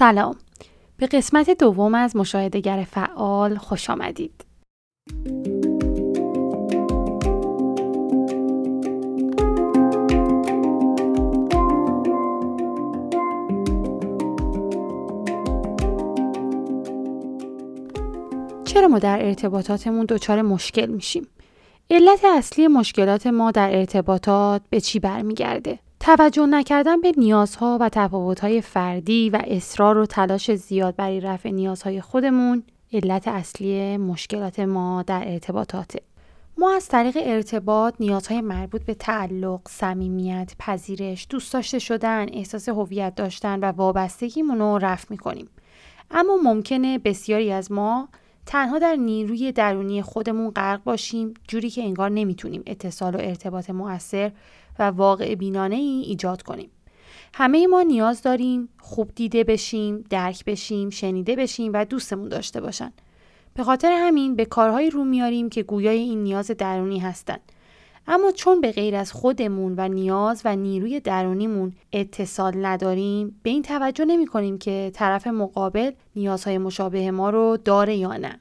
سلام. به قسمت دوم از مشاهدهگر فعال خوش آمدید. چرا ما در ارتباطاتمون دچار مشکل میشیم؟ علت اصلی مشکلات ما در ارتباطات به چی برمیگرده؟ توجه نکردن به نیازها و تفاوتهای فردی و اصرار و تلاش زیاد برای رفع نیازهای خودمون علت اصلی مشکلات ما در ارتباطاته. ما از طریق ارتباط نیازهای مربوط به تعلق، صمیمیت، پذیرش، دوست داشته شدن، احساس هویت داشتن و وابستگیمون رو رفع می‌کنیم. اما ممکنه بسیاری از ما تنها در نیروی درونی خودمون غرق باشیم جوری که انگار نمی‌تونیم اتصال و ارتباط مؤثر و واقع بینانه ای ایجاد کنیم. همه ما نیاز داریم خوب دیده بشیم، درک بشیم، شنیده بشیم و دوستمون داشته باشن. به خاطر همین به کارهایی رو میاریم که گویای این نیاز درونی هستند. اما چون به غیر از خودمون و نیاز و نیروی درونیمون اتصال نداریم به این توجه نمی کنیم که طرف مقابل نیازهای مشابه ما رو داره یا نه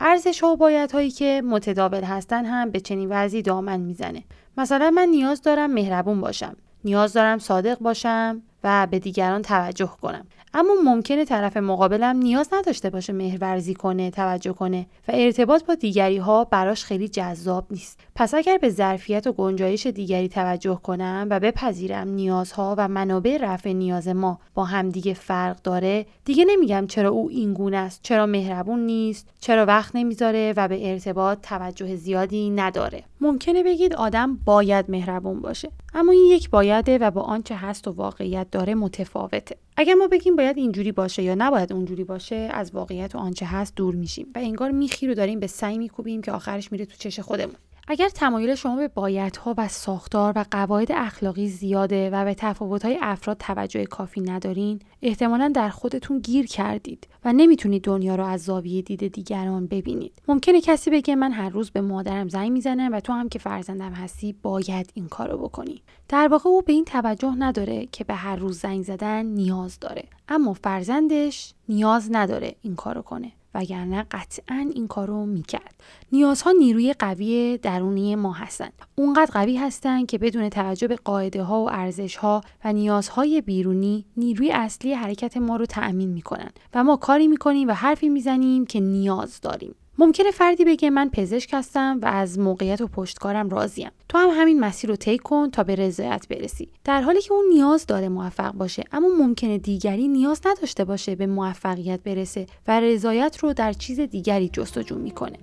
ارزش ها و باید هایی که متداول هستن هم به چنین وضعی دامن می‌زنه مثلا من نیاز دارم مهربون باشم نیاز دارم صادق باشم و به دیگران توجه کنم. اما ممکنه طرف مقابلم نیاز نداشته باشه مهرورزی کنه توجه کنه و ارتباط با دیگری ها براش خیلی جذاب نیست. پس اگر به ظرفیت و گنجایش دیگری توجه کنم و بپذیرم نیازها و منابع رفع نیاز ما با همدیگه فرق داره دیگه نمیگم چرا او این گونه است چرا مهربون نیست چرا وقت نمی‌ذاره و به ارتباط توجه زیادی نداره. ممکنه بگید آدم باید مهربون باشه اما این یک بایده و با آنچه هست و واقعیت داره متفاوته. اگر ما بگیم باید اینجوری باشه یا نباید اونجوری باشه از واقعیت و آنچه هست دور میشیم. و انگار میخی رو داریم به سعی میکوبیم که آخرش میره تو چش خودمون. اگر تمایل شما به بایدها و ساختار و قواعد اخلاقی زیاده و به تفاوت‌های افراد توجه کافی ندارین احتمالا در خودتون گیر کردید و نمی‌تونید دنیا رو از زاویه دید دیگران ببینید. ممکنه کسی بگه من هر روز به مادرم زنگ می‌زنم و تو هم که فرزندم هستی باید این کارو بکنی. در واقع او به این توجه نداره که به هر روز زنگ زدن نیاز داره. اما فرزندش نیاز نداره این کارو کنه. وگرنه قطعا این کارو می‌کرد. نیازها نیروی قوی درونی ما هستند. اونقدر قوی هستند که بدون توجه به قاعده ها و ارزش ها و نیازهای بیرونی نیروی اصلی حرکت ما رو تأمین می‌کنن و ما کاری می‌کنیم و حرفی می‌زنیم که نیاز داریم. ممکنه فردی بگه من پزشک هستم و از موقعیت و پشتکارم راضیم. تو هم همین مسیر رو طی کن تا به رضایت برسی. در حالی که اون نیاز داره موفق باشه اما ممکنه دیگری نیاز نداشته باشه به موفقیت برسه و رضایت رو در چیز دیگری جستجو می‌کنه.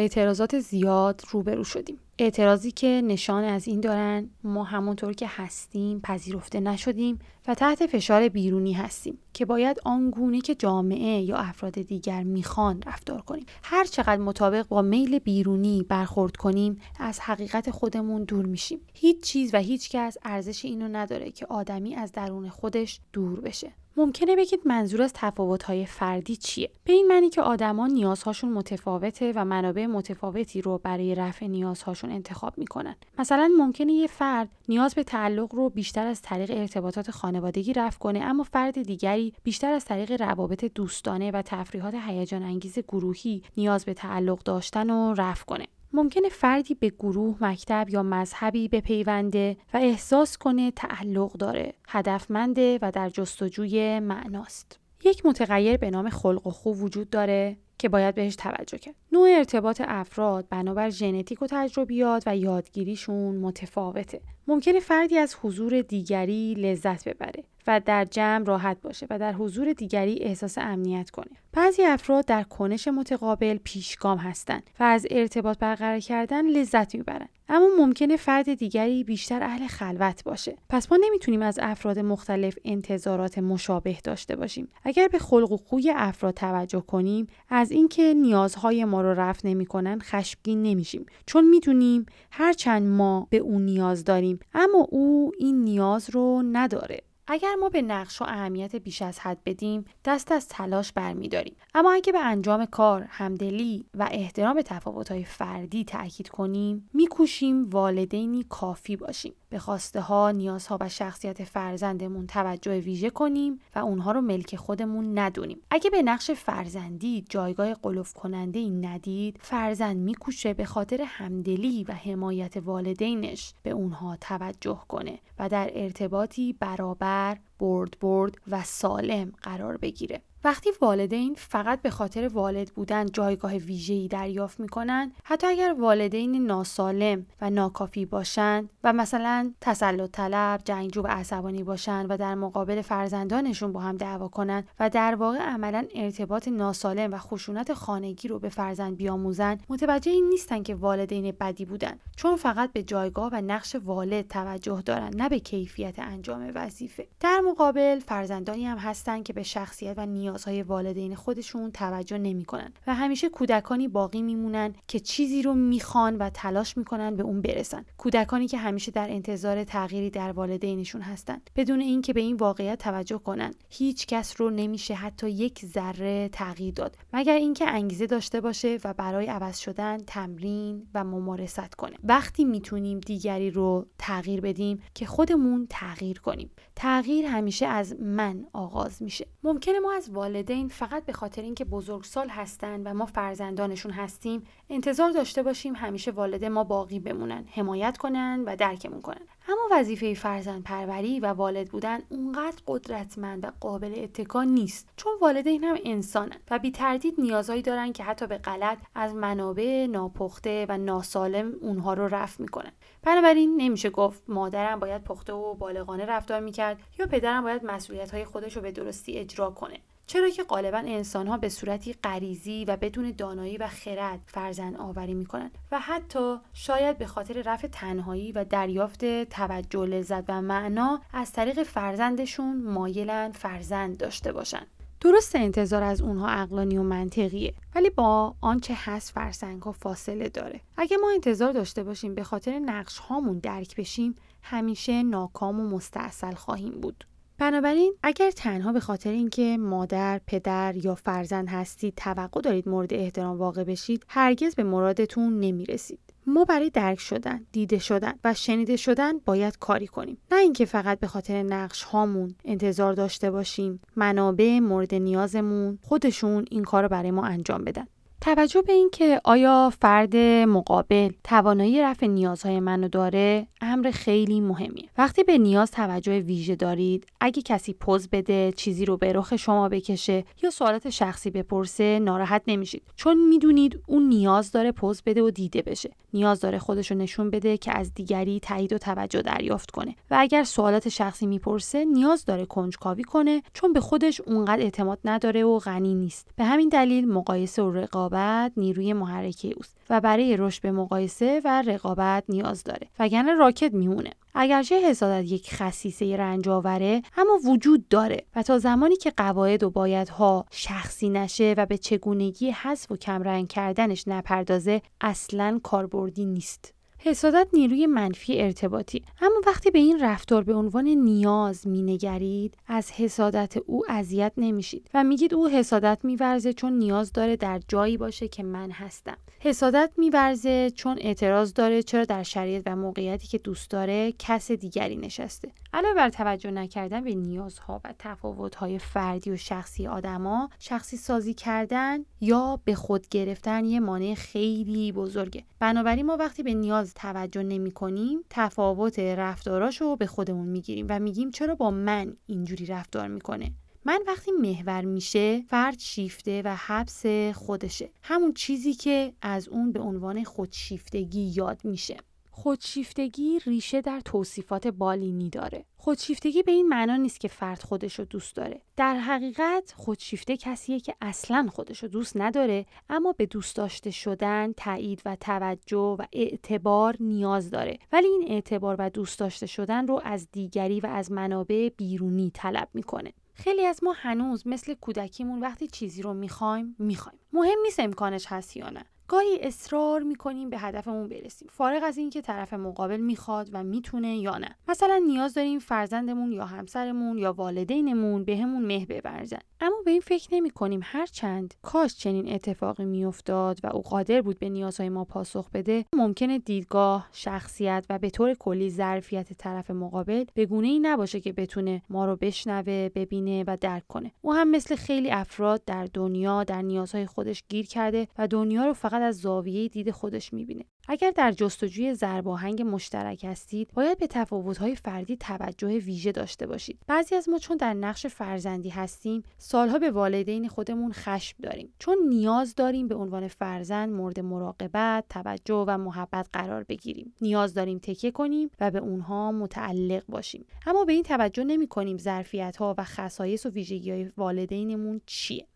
اعتراضات زیاد روبرو شدیم. اعتراضی که نشان از این دارن ما همونطور که هستیم پذیرفته نشدیم و تحت فشار بیرونی هستیم که باید آنگونه که جامعه یا افراد دیگر می‌خوان رفتار کنیم. هر چقدر مطابق با میل بیرونی برخورد کنیم از حقیقت خودمون دور میشیم. هیچ چیز و هیچ کس ارزش اینو نداره که آدمی از درون خودش دور بشه. ممکنه بگید منظور از تفاوت‌های فردی چیه؟ به این معنی که آدما نیازهاشون متفاوته و منابع متفاوتی رو برای رفع نیازهاشون انتخاب می‌کنن. مثلا ممکنه یه فرد نیاز به تعلق رو بیشتر از طریق ارتباطات خانوادگی رفع کنه اما فرد دیگری بیشتر از طریق روابط دوستانه و تفریحات هیجان انگیز گروهی نیاز به تعلق داشتن و رفع کنه. ممکنه فردی به گروه، مکتب یا مذهبی بپیونده و احساس کنه تعلق داره، هدفمنده و در جستجوی معناست. یک متغیر به نام خلق و خو وجود داره که باید بهش توجه کرد. نوع ارتباط افراد بنابر ژنتیک و تجربیات و یادگیریشون متفاوته. ممکنه فردی از حضور دیگری لذت ببره و در جمع راحت باشه و در حضور دیگری احساس امنیت کنه. بعضی افراد در کنش متقابل پیشگام هستند و از ارتباط برقرار کردن لذت می‌برند. اما ممکنه فرد دیگری بیشتر اهل خلوت باشه. پس ما نمی‌تونیم از افراد مختلف انتظارات مشابه داشته باشیم. اگر به خلق و خوی افراد توجه کنیم، از اینکه نیازهای ما رو رفع نمی‌کنن خشمگین نمیشیم. چون می‌دونیم هرچند ما به اون نیاز داریم، اما او این نیاز رو نداره. اگر ما به نقش و اهمیت بیش از حد بدیم دست از تلاش برمیداریم. اما اگه به انجام کار همدلی و احترام تفاوت‌های فردی تاکید کنیم میکوشیم والدینی کافی باشیم. به خواسته ها، نیازها و شخصیت فرزندمون توجه ویژه کنیم و اونها رو ملک خودمون ندونیم. اگه به نقش فرزندی جایگاه قلوف کننده ای ندید، فرزند میکوشه به خاطر همدلی و حمایت والدینش به اونها توجه کنه و در ارتباطی برابر برد برد و سالم قرار بگیره. وقتی والدین فقط به خاطر والد بودن جایگاه ویژه‌ای دریافت می‌کنن حتی اگر والدین ناسالم و ناکافی باشند و مثلا تسلط طلب جنگجو و عصبانی باشند و در مقابل فرزندانشون با هم دعوا کنند و در واقع عملا ارتباط ناسالم و خشونت خانگی رو به فرزند بیاموزن متوجه این نیستن که والدین بدی بودن چون فقط به جایگاه و نقش والد توجه دارن نه به کیفیت انجام وظیفه. در مقابل فرزندانی هم هستن که به شخصیت و نیازهای والدین خودشون توجه نمی‌کنن و همیشه کودکانی باقی میمونن که چیزی رو می‌خوان و تلاش می‌کنن به اون برسن. کودکانی که همیشه در انتظار تغییری در والدینشون هستن. بدون اینکه به این واقعیت توجه کنن هیچ کس رو نمیشه حتی یک ذره تغییر داد. مگر اینکه انگیزه داشته باشه و برای عوض شدن تمرین و ممارست کنه. وقتی می‌تونیم دیگری رو تغییر بدیم که خودمون تغییر کنیم. تغییر همیشه از من آغاز میشه. ممکنه ما از والدین فقط به خاطر اینکه بزرگسال هستن و ما فرزندانشون هستیم انتظار داشته باشیم همیشه والد ما باقی بمونن حمایت کنن و درکمون کنن. اما وظیفه فرزند پروری و والد بودن اونقدر قدرتمند و قابل اتکا نیست چون والدین هم انسانن و بی تردید نیازهایی دارن که حتی به غلط از منابع ناپخته و ناسالم اونها رو رفع می‌کنن. بنابراین نمیشه گفت مادرم باید پخته و بالغانه رفتار می‌کرد یا پدرم باید مسئولیت های خودش رو به درستی اجرا کنه. چرا که غالبا انسان ها به صورتی غریزی و بدون دانایی و خرد فرزند آوری می‌کنند و حتی شاید به خاطر رفع تنهایی و دریافت توجه لذت و معنا از طریق فرزندشون مایلن فرزند داشته باشند درست انتظار از اونها اقلانی و منطقیه ولی با آنچه هست فرسنگ ها فاصله داره. اگه ما انتظار داشته باشیم به خاطر نقش هامون درک بشیم همیشه ناکام و مستاصل خواهیم بود. بنابراین اگر تنها به خاطر اینکه مادر، پدر یا فرزند هستید توقع دارید مورد احترام واقع بشید هرگز به مرادتون نمی‌رسید. ما برای درک شدن، دیده شدن و شنیده شدن باید کاری کنیم. نه اینکه فقط به خاطر نقش هامون انتظار داشته باشیم. منابع مورد نیازمون خودشون این کار رو برای ما انجام بدن. توجه به اینکه آیا فرد مقابل توانایی رفع نیازهای منو داره امر خیلی مهمیه. وقتی به نیاز توجه ویژه دارید اگه کسی پوز بده چیزی رو به رخ شما بکشه یا سوالات شخصی بپرسه ناراحت نمیشید. چون می‌دونید اون نیاز داره پوز بده و دیده بشه. نیاز داره خودش رو نشون بده که از دیگری تایید و توجه دریافت کنه. و اگر سوالات شخصی می‌پرسه نیاز داره کنجکاوی کنه چون به خودش اونقدر اعتماد نداره و غنی نیست. به همین دلیل مقایسه و رقابت نیروی محرکه اوست و برای رشد به مقایسه و رقابت نیاز داره. وگرنه راکت میمونه. اگرچه حسادت یک خصیصه رنج آوره اما وجود داره و تا زمانی که قواعد و بایدها شخصی نشه و به چگونگی حذف و کمرنگ کردنش نپردازه اصلا کاربردی نیست. حسادت نیروی منفی ارتباطی. اما وقتی به این رفتار به عنوان نیاز مینگرید از حسادت او اذیت نمیشید و میگید او حسادت میورزه چون نیاز داره در جایی باشه که من هستم. حسادت میورزه چون اعتراض داره چرا در شرایط و موقعیتی که دوست داره کس دیگری نشسته. علاوه بر توجه نکردن به نیازها و تفاوتهای فردی و شخصی آدما شخصی سازی کردن یا به خود گرفتن یه مانع خیلی بزرگه. بنابراین ما وقتی به نیاز توجه نمی کنیم تفاوت رفتاراشو به خودمون می‌گیریم و میگیم چرا با من اینجوری رفتار می‌کنه. من وقتی محور میشه فرد شیفته و حبس خودشه. همون چیزی که از اون به عنوان خودشیفتگی یاد میشه. خودشیفتگی ریشه در توصیفات بالینی داره. خودشیفتگی به این معنا نیست که فرد خودش رو دوست داره. در حقیقت خودشیفته کسیه که اصلا خودش رو دوست نداره اما به دوست داشته شدن، تایید و توجه و اعتبار نیاز داره. ولی این اعتبار و دوست داشته شدن رو از دیگری و از منابع بیرونی طلب می‌کنه. خیلی از ما هنوز مثل کودکیمون وقتی چیزی رو می‌خوایم می‌خوایم مهم نیست امکانش هست یا نه گاهی اصرار می‌کنیم به هدفمون برسیم. فارغ از اینکه طرف مقابل می‌خواد و می‌تونه یا نه. مثلا نیاز داریم فرزندمون یا همسرمون یا والدینمون بهمون مه ببرزن. اما به این فکر نمی کنیم هر چند کاش چنین اتفاقی میافتاد و او قادر بود به نیازهای ما پاسخ بده ممکنه دیدگاه شخصیت و به طور کلی ظرفیت طرف مقابل به گونه ای نباشه که بتونه ما رو بشنوه ببینه و درک کنه. او هم مثل خیلی افراد در دنیا در نیازهای خودش گیر کرده و دنیا رو فقط از زاویه دید خودش می‌بینه. اگر در جستجوی ضرباهنگ مشترک هستید باید به تفاوت‌های فردی توجه ویژه داشته باشید. بعضی از ما چون در نقش فرزندی هستیم سالها به والدین خودمون خشم داریم. چون نیاز داریم به عنوان فرزند مورد مراقبت توجه و محبت قرار بگیریم. نیاز داریم تکیه کنیم و به اونها متعلق باشیم. اما به این توجه نمی کنیم ظرفیت ها و خصایص و ویژگی های والدینمون چیه.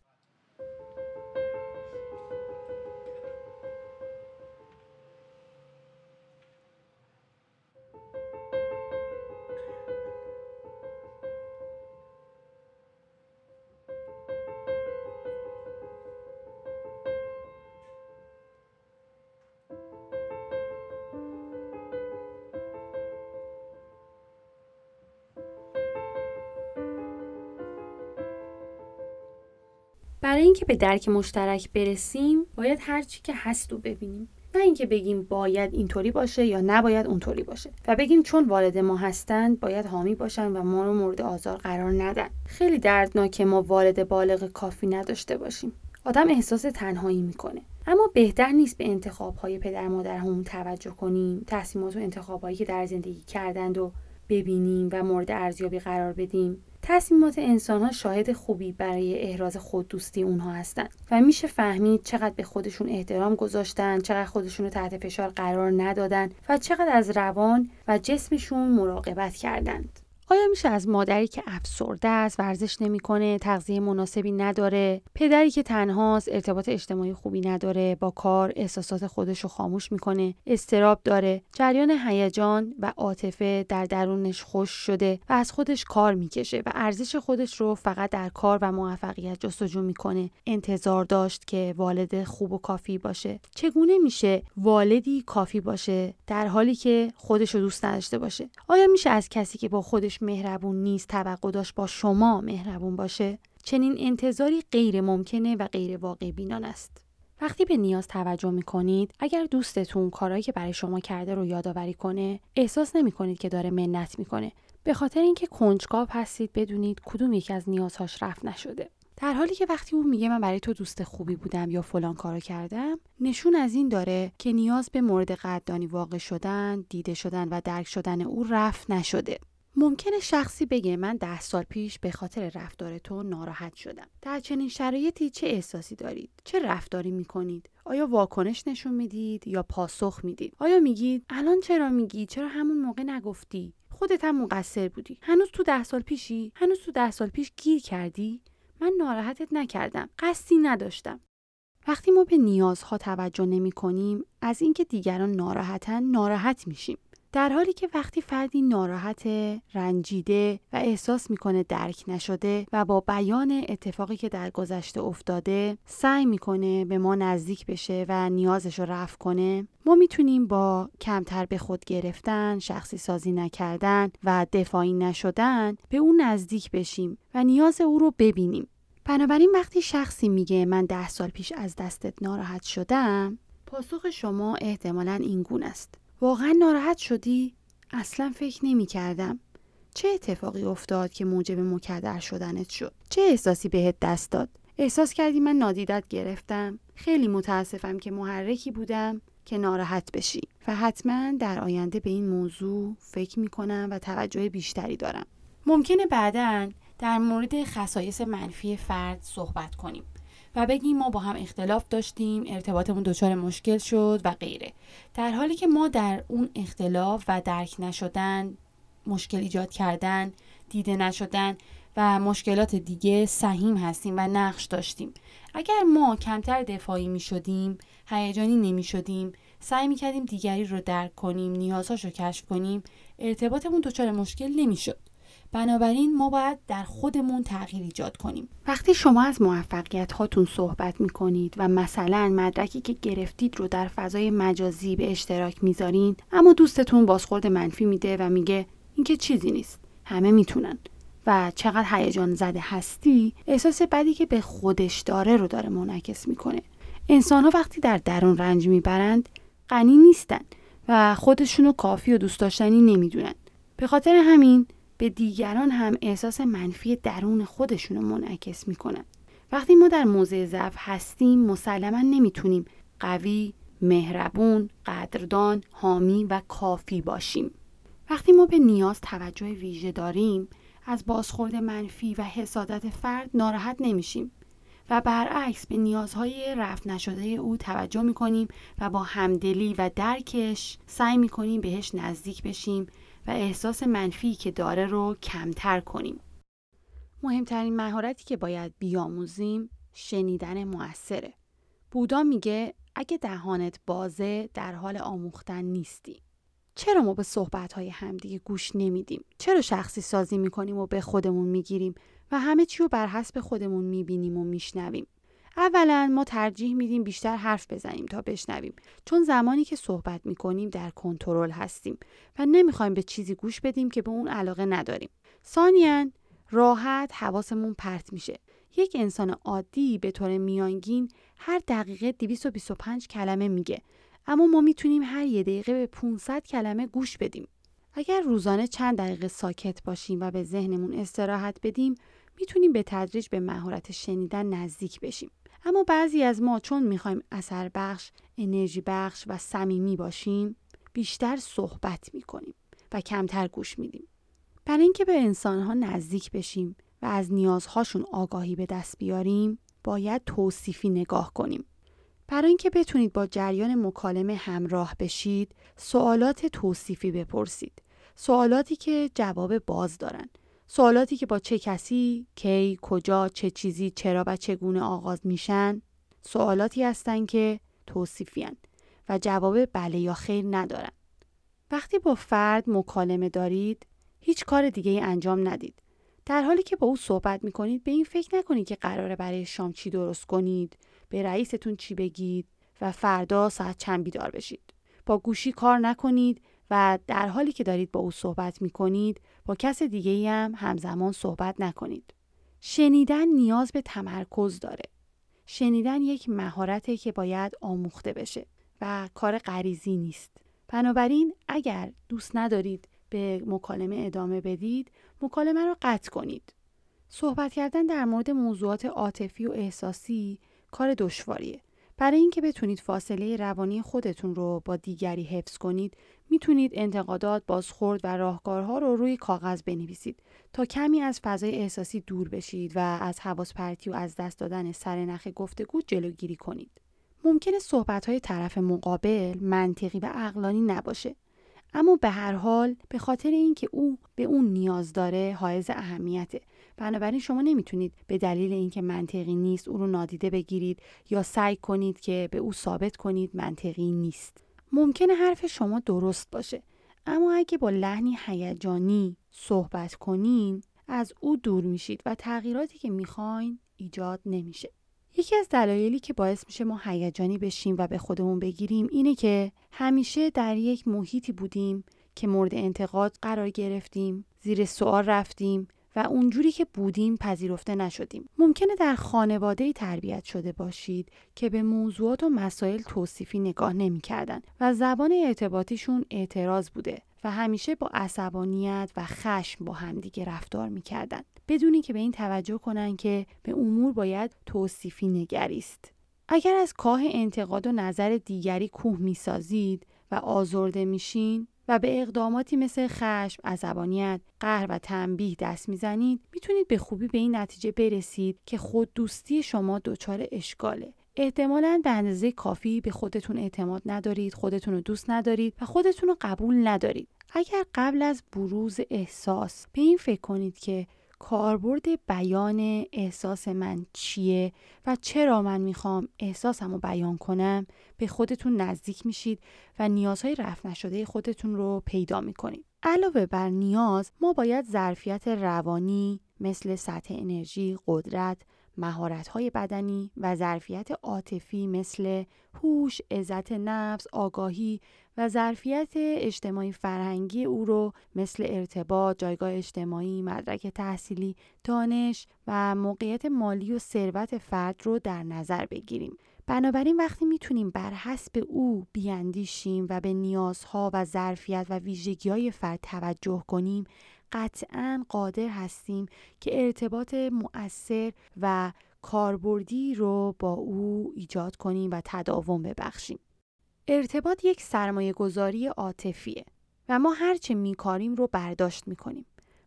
اینکه به درک مشترک برسیم باید هر چی که هست رو ببینیم. نه اینکه بگیم باید اینطوری باشه یا نباید اونطوری باشه. و بگیم چون والد ما هستند باید حامی باشن و ما رو مورد آزار قرار ندن. خیلی دردناکه ما والد بالغ کافی نداشته باشیم. آدم احساس تنهایی می‌کنه. اما بهتر نیست به انتخاب های پدر مادرمون توجه کنیم تصمیمات و انتخاب هایی که در زندگی کردند و ببینیم و مورد ارزیابی قرار بدیم. تصمیمات انسان ها شاهد خوبی برای احراز خوددوستی اونها هستند و میشه فهمید چقدر به خودشون احترام گذاشتن چقدر خودشون رو تحت فشار قرار ندادن و چقدر از روان و جسمشون مراقبت کردند. آیا میشه از مادری که افسرده است ورزش نمی‌کنه تغذیه مناسبی نداره؟ پدری که تنهاست ارتباط اجتماعی خوبی نداره با کار احساسات خودش رو خاموش می‌کنه استراب داره جریان هیجان و عاطفه در درونش خوش شده و از خودش کار می‌کشه و ارزش خودش رو فقط در کار و موفقیت جستجو می‌کنه. انتظار داشت که والد خوب و کافی باشه. چگونه میشه والدی کافی باشه؟ در حالی که خودش رو دوست نداشته باشه. آیا میشه از کسی که با خودش مهربون نیست توقع داشت با شما مهربون باشه. چنین انتظاری غیر ممکنه و غیر واقع بینان است. وقتی به نیاز توجه می کنید اگر دوستتون کارهایی که برای شما کرده رو یادآوری کنه احساس نمی کنید که داره منت می‌کنه. به خاطر اینکه کنجکاو هستید بدونید کدوم یکی از نیازهاش رفت نشده. در حالی که وقتی اون میگه من برای تو دوست خوبی بودم یا فلان کارو کردم نشون از این داره که نیاز به مورد قدردانی واقع شدن دیده شدن و درک شدن او رفت نشده. ممکنه شخصی بگه من ده سال پیش به خاطر رفتار تو ناراحت شدم. در چنین شرایطی چه احساسی دارید؟ چه رفتاری می‌کنید؟ آیا واکنش نشون می‌دید یا پاسخ می‌دید؟ آیا میگید الان چرا میگی؟ چرا همون موقع نگفتی؟ خودت هم مقصر بودی. هنوز تو ده سال پیشی؟ هنوز تو ده سال پیش گیر کردی؟ من ناراحتت نکردم. قصدی نداشتم. وقتی ما به نیازها توجه نمی کنیم از اینکه دیگران ناراحتن ناراحت میشیم. در حالی که وقتی فردی ناراحت، رنجیده و احساس می‌کنه درک نشده و با بیان اتفاقی که در گذشته افتاده سعی می‌کنه به ما نزدیک بشه و نیازش رو رفع کنه ما می‌تونیم با کمتر به خود گرفتن، شخصی سازی نکردن و دفاعی نشدن به اون نزدیک بشیم و نیاز او رو ببینیم. بنابراین وقتی شخصی میگه من ده سال پیش از دستت ناراحت شدم پاسخ شما احتمالا این گونه است واقعا ناراحت شدی؟ اصلا فکر نمی کردم. چه اتفاقی افتاد که موجب مکدر شدنت شد؟ چه احساسی بهت دست داد؟ احساس کردی من نادیدت گرفتم؟ خیلی متاسفم که محرکی بودم که ناراحت بشی و حتما در آینده به این موضوع فکر می کنم و توجه بیشتری دارم. ممکنه بعدا در مورد خصایص منفی فرد صحبت کنیم. و بگیم ما با هم اختلاف داشتیم ارتباطمون دچار مشکل شد و غیره. در حالی که ما در اون اختلاف و درک نشدن مشکل ایجاد کردن دیده نشدن و مشکلات دیگه سهیم هستیم و نقش داشتیم. اگر ما کمتر دفاعی می شدیم هیجانی نمی شدیم سعی می کردیم دیگری رو درک کنیم نیازهاش رو کشف کنیم ارتباطمون دچار مشکل نمی شد. بنابراین ما باید در خودمون تغییر ایجاد کنیم. وقتی شما از موفقیت هاتون صحبت می کنید و مثلا مدرکی که گرفتید رو در فضای مجازی به اشتراک می‌ذارین اما دوستتون بازخورد منفی میده و میگه اینکه چیزی نیست همه می‌تونن و چقدر هیجان زده هستی احساس بدی که به خودش داره رو داره منعکس می‌کنه. انسان ها وقتی در درون رنج می‌برند غنی نیستن و خودشونو کافی و دوست داشتنی نمی‌دونن. به خاطر همین به دیگران هم احساس منفی درون خودشونو منعکس می‌کنن. وقتی ما در موضع ضعف هستیم مسلما نمی‌تونیم قوی مهربون قدردان حامی و کافی باشیم. وقتی ما به نیاز توجه ویژه داریم از بازخورد منفی و حسادت فرد ناراحت نمیشیم و برعکس به نیازهای رفت نشده او توجه می‌کنیم و با همدلی و درکش سعی می‌کنیم بهش نزدیک بشیم و احساس منفی که داره رو کمتر کنیم. مهمترین مهارتی که باید بیاموزیم شنیدن موثره. بودا میگه اگه دهانت بازه در حال آموختن نیستی. چرا ما به صحبت های همدیگه گوش نمیدیم؟ چرا شخصی سازی می‌کنیم و به خودمون می‌گیریم و همه چی رو بر حسب خودمون می‌بینیم و میشنویم؟ اولا ما ترجیح میدیم بیشتر حرف بزنیم تا بشنویم چون زمانی که صحبت می‌کنیم در کنترل هستیم و نمی‌خوایم به چیزی گوش بدیم که به اون علاقه نداریم. ثانیا راحت حواسمون پرت میشه. یک انسان عادی به طور میانگین هر دقیقه 225 کلمه میگه اما ما می‌تونیم هر یه دقیقه به 500 کلمه گوش بدیم. اگر روزانه چند دقیقه ساکت باشیم و به ذهنمون استراحت بدیم می‌تونیم به تدریج به مهارت شنیدن نزدیک بشیم. اما بعضی از ما چون می‌خوایم اثر بخش، انرژی بخش و صمیمی باشیم بیشتر صحبت می‌کنیم و کمتر گوش میدیم. برای اینکه به انسانها نزدیک بشیم و از نیازهاشون آگاهی به دست بیاریم باید توصیفی نگاه کنیم. برای اینکه بتونید با جریان مکالمه همراه بشید سوالات توصیفی بپرسید سوالاتی که جواب باز دارن سوالاتی که با چه کسی کی کجا چه چیزی چرا و چگونه آغاز میشن سوالاتی هستند که توصیفی و جواب بله یا خیر ندارن وقتی با فرد مکالمه دارید هیچ کار دیگه ای انجام ندید در حالی که با او صحبت می کنید به این فکر نکنید که قراره برای شام چی درست کنید به رئیستون چی بگید و فردا ساعت چند بیدار بشید. با گوشی کار نکنید و در حالی که دارید با او صحبت می کنید با کس دیگه هم همزمان صحبت نکنید. شنیدن نیاز به تمرکز داره. شنیدن یک مهارته که باید آموخته بشه و کار غریزی نیست. بنابراین اگر دوست ندارید به مکالمه ادامه بدید، مکالمه رو قطع کنید. صحبت کردن در مورد موضوعات عاطفی و احساسی کار دشواریه. برای اینکه بتونید فاصله روانی خودتون رو با دیگری حفظ کنید می‌تونید انتقادات، بازخورد و راهکارها رو روی کاغذ بنویسید تا کمی از فضای احساسی دور بشید و از حواس پرتی و از دست دادن سرنخ گفتگو جلوگیری کنید. ممکنه صحبت های طرف مقابل منطقی و عقلانی نباشه اما به هر حال به خاطر اینکه او به اون نیاز داره حائز اهمیته بنابراین شما نمی‌تونید به دلیل اینکه منطقی نیست او رو نادیده بگیرید یا سعی کنید که به او ثابت کنید منطقی نیست ممکنه حرف شما درست باشه. اما اگه با لحنی هیجانی صحبت کنین از او دور میشید و تغییراتی که می‌خواین ایجاد نمیشه. یکی از دلایلی که باعث میشه ما هیجانی بشیم و به خودمون بگیریم اینه که همیشه در یک محیطی بودیم که مورد انتقاد قرار گرفتیم زیر سوال رفتیم و اونجوری که بودیم پذیرفته نشدیم. ممکنه در خانواده تربیت شده باشید که به موضوعات و مسائل توصیفی نگاه نمی‌کردن و زبان ارتباطیشون اعتراض بوده و همیشه با عصبانیت و خشم با همدیگه رفتار می‌کردن بدونی که به این توجه کنن که به امور باید توصیفی نگریست. اگر از کاه انتقاد و نظر دیگری کوه می‌سازید و آزرده میشین و به اقداماتی مثل خشم، عصبانیت، قهر و تنبیه دست می‌زنید می‌تونید به خوبی به این نتیجه برسید که خود دوستی شما دچار اشکاله. احتمالا به اندازه کافی به خودتون اعتماد ندارید خودتون رو دوست ندارید و خودتون رو قبول ندارید. اگر قبل از بروز احساس به این فکر کنید که کاربرد بیان احساس من چیه و چرا من می‌خوام احساسم رو بیان کنم به خودتون نزدیک میشید و نیازهای رفت نشده خودتون رو پیدا می‌کنید. علاوه بر نیاز ما باید ظرفیت روانی مثل سطح انرژی، قدرت، مهارت‌های بدنی و ظرفیت عاطفی مثل هوش، عزت نفس، آگاهی و ظرفیت اجتماعی فرهنگی او رو مثل ارتباط، جایگاه اجتماعی، مدرک تحصیلی، دانش و موقعیت مالی و ثروت فرد رو در نظر بگیریم. بنابراین وقتی می‌تونیم بر حسب او بیاندیشیم و به نیازها و ظرفیت و ویژگی های فرد توجه کنیم قطعا قادر هستیم که ارتباط مؤثر و کاربردی رو با او ایجاد کنیم و تداوم ببخشیم. ارتباط یک سرمایه گذاری عاطفیه و ما هرچه میکاریم رو برداشت می‌کنیم.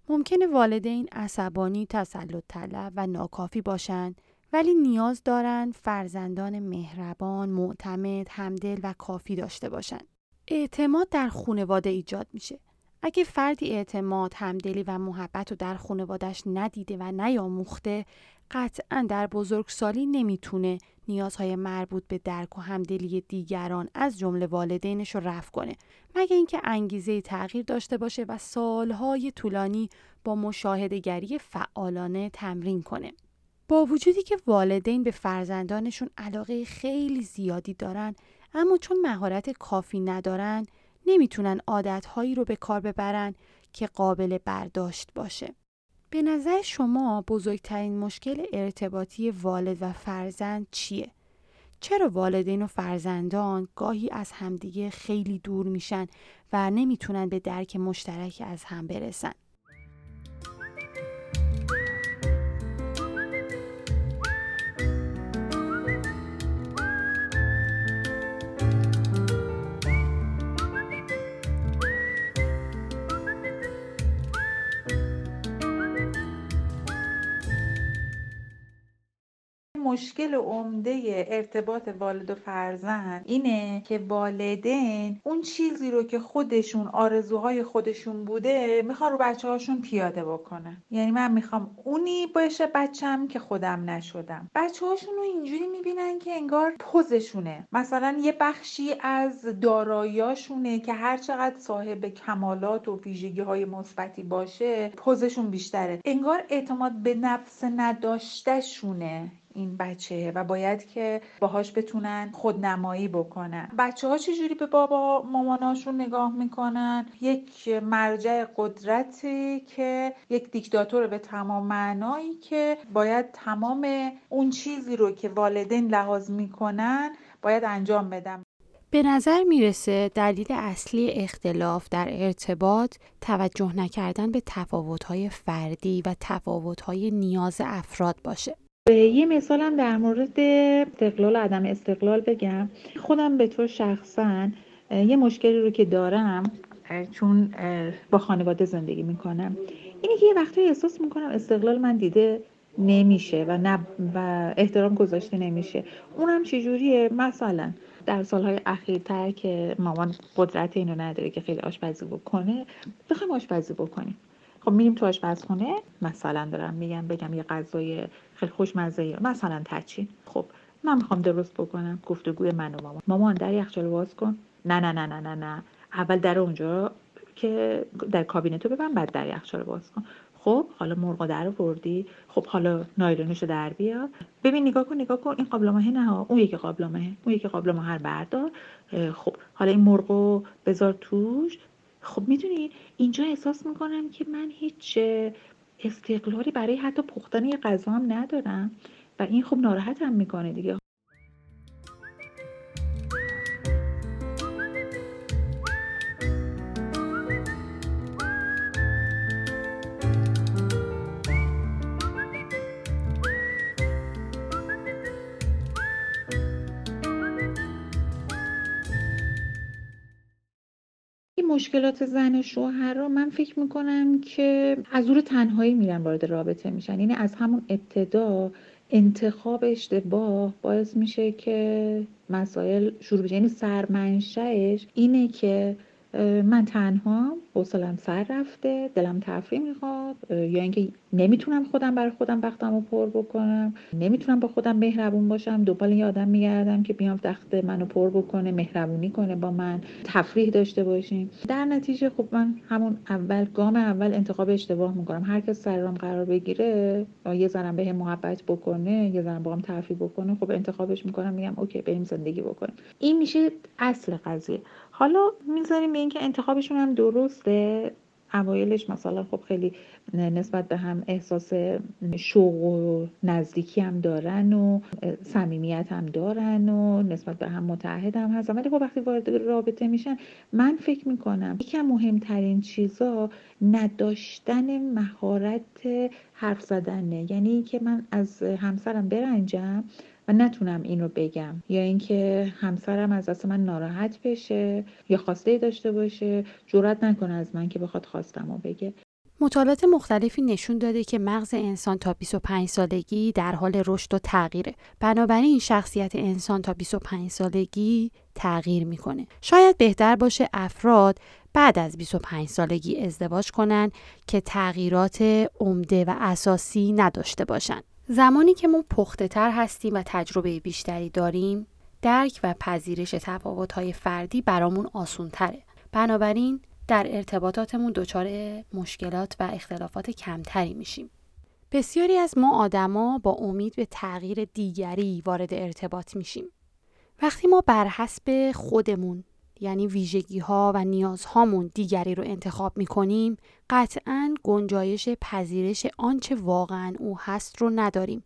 ممکنه والدین عصبانی، تسلط طلب و ناکافی باشند ولی نیاز دارند فرزندان مهربان، معتمد، همدل و کافی داشته باشند. اعتماد در خانواده ایجاد میشه. اگه فردی اعتماد، همدلی و محبت رو در خانوادش ندیده و نیاموخته قطعا در بزرگسالی نمی‌تونه نیازهای مربوط به درک و همدلی دیگران از جمله والدینش رو رفع کنه. مگه اینکه انگیزه تغییر داشته باشه و سالهای طولانی با مشاهدهگری فعالانه تمرین کنه. با وجودی که والدین به فرزندانشون علاقه خیلی زیادی دارن اما چون مهارت کافی ندارن نمی‌تونن عادتهایی رو به کار ببرن که قابل برداشت باشه. به نظر شما بزرگترین مشکل ارتباطی والد و فرزند چیه؟ چرا والدین و فرزندان گاهی از همدیگه خیلی دور میشن و نمی‌تونن به درک مشترک از هم برسن؟ مشکل عمده ارتباط والد و فرزند اینه که والدین اون چیزی رو که خودشون آرزوهای خودشون بوده می‌خوان رو بچه هاشون پیاده بکنن. یعنی من می‌خوام اونی باشه بچم که خودم نشدم. بچه هاشون رو اینجوری می‌بینن که انگار پوزشونه. مثلا یه بخشی از داراییاشونه که هر چقدر صاحب کمالات و ویژگی های مثبتی باشه پوزشون بیشتره. انگار اعتماد به نفس نداشتهشونه. این بچه و باید که باهاش بتونن خودنمایی بکنن. بچه ها چجوری به بابا ماماناشون نگاه می‌کنن؟ یک مرجع قدرتی که یک دیکتاتور به تمام معنایی که باید تمام اون چیزی رو که والدین لحاظ می‌کنن باید انجام بدم به نظر می‌رسه دلیل اصلی اختلاف در ارتباط توجه نکردن به تفاوت‌های فردی و تفاوت‌های نیاز افراد باشه. یه مثالم در مورد استقلال و عدم استقلال بگم. خودم به طور شخصا یه مشکلی رو که دارم چون با خانواده زندگی می‌کنم. اینه که یه وقتی احساس می‌کنم استقلال من دیده نمیشه و, نه و احترام گذاشته نمیشه. اونم چجوریه؟ مثلا در سالهای اخیرتر که مامان قدرت اینو نداره که خیلی آشپزی بکنه بخوایم آشپزی بکنیم. خب میریم تو آشپزخونه. مثلا دارم میگم بگم یه غذای خیلی خوشمزه مثلا تچین خب من می‌خوام درست بکنم. گفتگوی من و مامان. مامان در یخچال باز کن. نه نه نه نه نه نه. اول در اونجا که در کابینتو ببند بعد در یخچال باز کن. خب حالا مرغ در بردی. خب حالا نایلونشو در بیار ببین نگاه کن نگاه کن. این قابلمه نه اون یکی قابلمه اون یکی قابلمه هر بردار خب حالا این مرغو بذار توش. خب می‌دونی اینجا احساس می‌کنم که من هیچ استقلالی برای حتی پختن یه غذا ندارم و این خب ناراحتم می‌کنه دیگه. مشکلات زن و شوهر رو من فکر می‌کنم که از دور تنهایی میرن وارد رابطه میشن. یعنی از همون ابتدا انتخاب اشتباه باعث میشه که مسائل شروع بشه. یعنی سرمنشهش اینه که من تنها حوصلم سر رفته دلم تفریح می‌خواد یا اینکه نمی‌تونم خودم برای خودم وقتم رو پر بکنم. نمی‌تونم با خودم مهربون باشم. دنبال یه آدم میگردم که بیام وقت منو پر بکنه مهربونی کنه با من تفریح داشته باشیم. در نتیجه خب من همون اول گام اول انتخاب اشتباه می‌کنم. هر کس سرم قرار بگیره یه زنم به محبت بکنه یه زنم با هم تفریح بکنه خب انتخابش می‌کنم میگم اوکی بریم زندگی بکنیم. این میشه اصل قضیه. حالا می‌ذاریم به اینکه انتخابشون هم درسته. اوایلش مثلا خب خیلی نسبت به هم احساس شوق و نزدیکی هم دارن و صمیمیت هم دارن و نسبت به هم متحد هم هستن. ولی خب وقتی وارد رابطه میشن من فکر می‌کنم یکی مهمترین چیزا نداشتن مهارت حرف زدنه. یعنی که من از همسرم برنجم و نتونم این رو بگم یا اینکه همسرم از دست من ناراحت بشه یا خواسته داشته باشه جرات نکنه از من که بخواد خواستم و بگه مطالعات مختلفی نشون داده که مغز انسان تا 25 سالگی در حال رشد و تغییره. بنابراین شخصیت انسان تا 25 سالگی تغییر می‌کنه. شاید بهتر باشه افراد بعد از 25 سالگی ازدواج کنن که تغییرات عمده و اساسی نداشته باشند. زمانی که ما پخته تر هستیم و تجربه بیشتری داریم درک و پذیرش های فردی برامون آسون تره. بنابراین در ارتباطاتمون دچار مشکلات و اختلافات کمتری میشیم. بسیاری از ما آدما با امید به تغییر دیگری وارد ارتباط میشیم. وقتی ما بر حسب خودمون یعنی ویژگی ها و نیازهامون دیگری رو انتخاب می کنیم قطعا گنجایش پذیرش آنچه واقعا او هست رو نداریم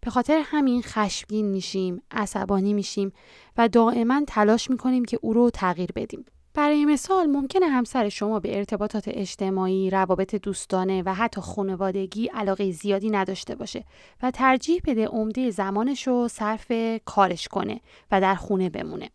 به خاطر همین خشمگین میشیم عصبانی میشیم و دائما تلاش می‌کنیم که او رو تغییر بدیم برای مثال ممکنه همسر شما به ارتباطات اجتماعی، روابط دوستانه و حتی خانوادگی علاقه زیادی نداشته باشه و ترجیح بده عمده زمانش رو صرف کارش کنه و در خونه بمونه.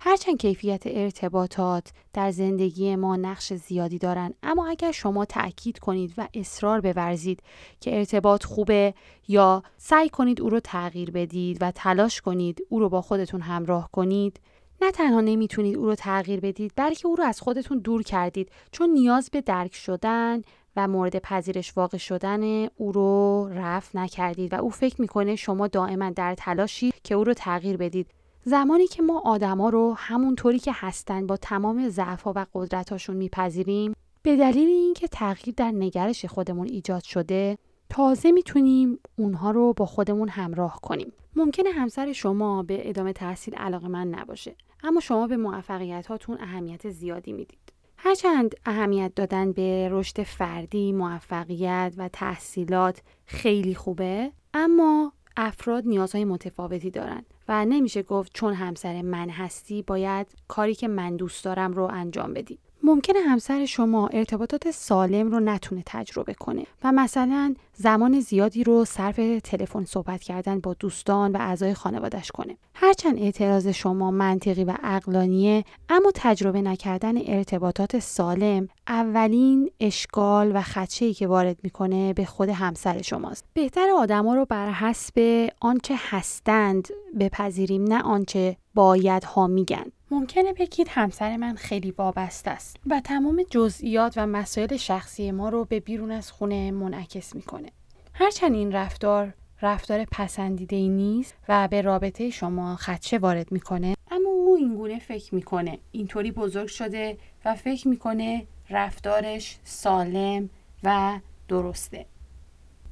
هرچند کیفیت ارتباطات در زندگی ما نقش زیادی دارن اما اگر شما تأکید کنید و اصرار بورزید که ارتباط خوبه یا سعی کنید او رو تغییر بدید و تلاش کنید او رو با خودتون همراه کنید نه تنها نمی‌تونید او رو تغییر بدید بلکه او رو از خودتون دور کردید چون نیاز به درک شدن و مورد پذیرش واقع شدن او رو رفت نکردید و او فکر می‌کنه شما دائما در تلاشی که او رو تغییر بدید. زمانی که ما آدما رو همونطوری که هستن با تمام ضعفها و قدرتاشون میپذیریم به دلیل اینکه تغییر در نگرش خودمون ایجاد شده تازه می‌تونیم اونها رو با خودمون همراه کنیم. ممکنه همسر شما به ادامه تحصیل علاقه من نباشه اما شما به موفقیت هاتون اهمیت زیادی می‌دید. هرچند اهمیت دادن به رشد فردی، موفقیت و تحصیلات خیلی خوبه اما افراد نیازهای متفاوتی دارند و نمیشه گفت چون همسر من هستی باید کاری که من دوست دارم رو انجام بدی. ممکنه همسر شما ارتباطات سالم رو نتونه تجربه کنه و مثلا زمان زیادی رو صرف تلفن صحبت کردن با دوستان و اعضای خانوادش کنه. هرچند اعتراض شما منطقی و اقلانیه اما تجربه نکردن ارتباطات سالم اولین اشکال و خدشه‌ای که وارد می‌کنه به خود همسر شماست. بهتر آدما رو بر حسب آنچه هستند بپذیریم نه آنچه باید ها میگن. ممکنه بگید همسر من خیلی وابسته است و تمام جزئیات و مسائل شخصی ما رو به بیرون از خونه منعکس می‌کنه. هرچند این رفتار رفتار پسندیده ای نیست و به رابطه شما خدشه وارد می‌کنه اما او اینگونه فکر می‌کنه اینطوری بزرگ شده و فکر می‌کنه رفتارش سالم و درسته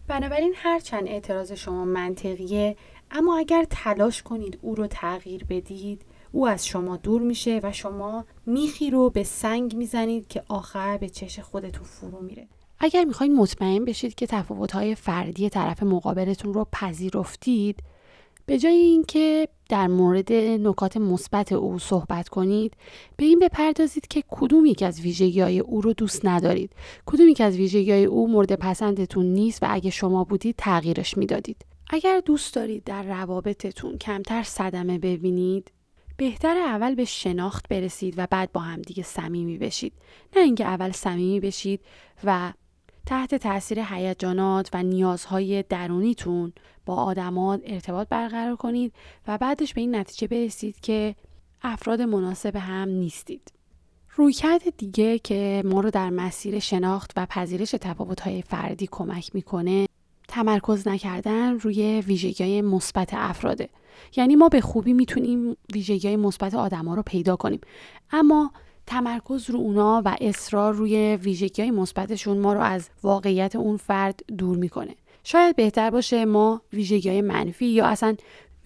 بنابراین هرچند اعتراض شما منطقیه اما اگر تلاش کنید او رو تغییر بدید او از شما دور میشه و شما میخی رو به سنگ می‌زنید که آخر به چش خودتون فرو میره. اگر می‌خواید مطمئن بشید که تفاوت‌های فردی طرف مقابلتون رو پذیرفتید به جای اینکه در مورد نکات مثبت او صحبت کنید به این بپردازید که کدوم یک از ویژگی های او رو دوست ندارید. کدوم یک از ویژگی های او مورد پسندتون نیست و اگه شما بودید تغییرش می‌دادید. اگر دوست دارید در روابطتون کمتر صدمه ببینید بهتر اول به شناخت برسید و بعد با هم دیگه صمیمی بشید نه اینکه اول صمیمی بشید و تحت تاثیر هیجانات و نیازهای درونیتون با آدمات ارتباط برقرار کنید و بعدش به این نتیجه برسید که افراد مناسب هم نیستید. رویکرد دیگه که ما رو در مسیر شناخت و پذیرش تفاوت‌های فردی کمک می‌کنه تمرکز نکردن روی ویژگی مثبت افراده یعنی ما به خوبی می‌تونیم ویژگی مثبت آدما رو پیدا کنیم. اما تمرکز رو اونا و اصرار روی ویژگی مثبتشون ما رو از واقعیت اون فرد دور می‌کنه. شاید بهتر باشه ما ویژگی منفی یا اصلا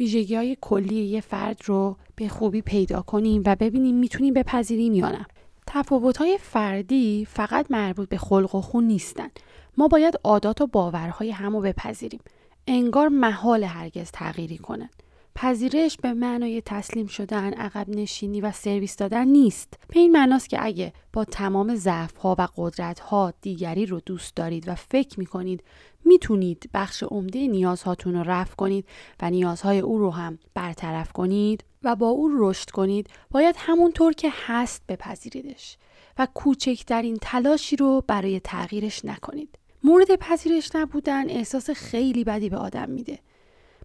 ویژگی های کلی یه فرد رو به خوبی پیدا کنیم و ببینیم می‌تونیم بپذیریم یا نه. تفاوت های فردی فقط مربوط به خلق و خون نیستن. ما باید عادات و باورهای همو بپذیریم. انگار محال هرگز تغییری کنند پذیرش به معنای تسلیم شدن، عقب نشینی و سرویس دادن نیست. به این معناست که اگه با تمام ضعف ها و قدرت ها دیگری رو دوست دارید و فکر می کنید می‌تونید بخش عمده نیازهاتون رو رفع کنید و نیازهای او رو هم برطرف کنید و با او رشد کنید باید همونطور که هست بپذیریدش و کوچکترین تلاشی رو برای تغییرش نکنید. مورد پذیرش نبودن احساس خیلی بدی به آدم میده.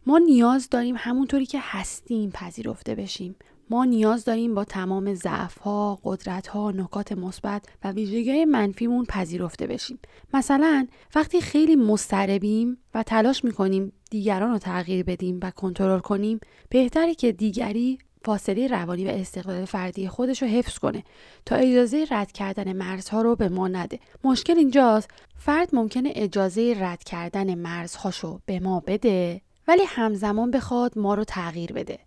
ما نیاز داریم همونطوری که هستیم پذیرفته بشیم. ما نیاز داریم با تمام ضعف ها، قدرت ها، نکات مثبت و ویژگی منفیمون پذیرفته بشیم. مثلا وقتی خیلی مضطربیم و تلاش می‌کنیم دیگران رو تغییر بدیم و کنترل کنیم، بهتره که دیگری فاصله روانی و استقلال فردی خودش رو حفظ کنه تا اجازه رد کردن مرزها رو به ما نده. مشکل اینجاست فرد ممکنه اجازه رد کردن مرزهاشو به ما بده. ولی همزمان بخواد ما رو تغییر بده.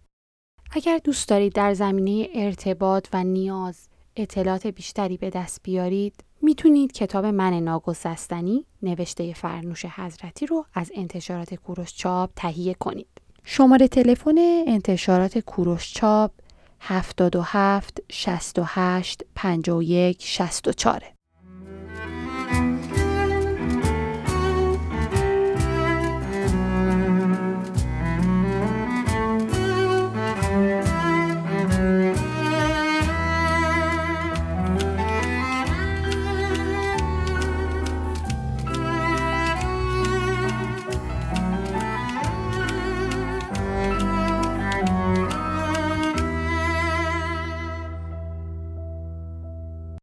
اگر دوست دارید در زمینه ارتباط و نیاز اطلاعات بیشتری به دست بیارید می‌تونید کتاب من ناگسستنی نوشته فرنوش حضرتی رو از انتشارات کوروش چاپ تهیه کنید. شماره تلفن انتشارات کوروش چاپ 77 68 51 64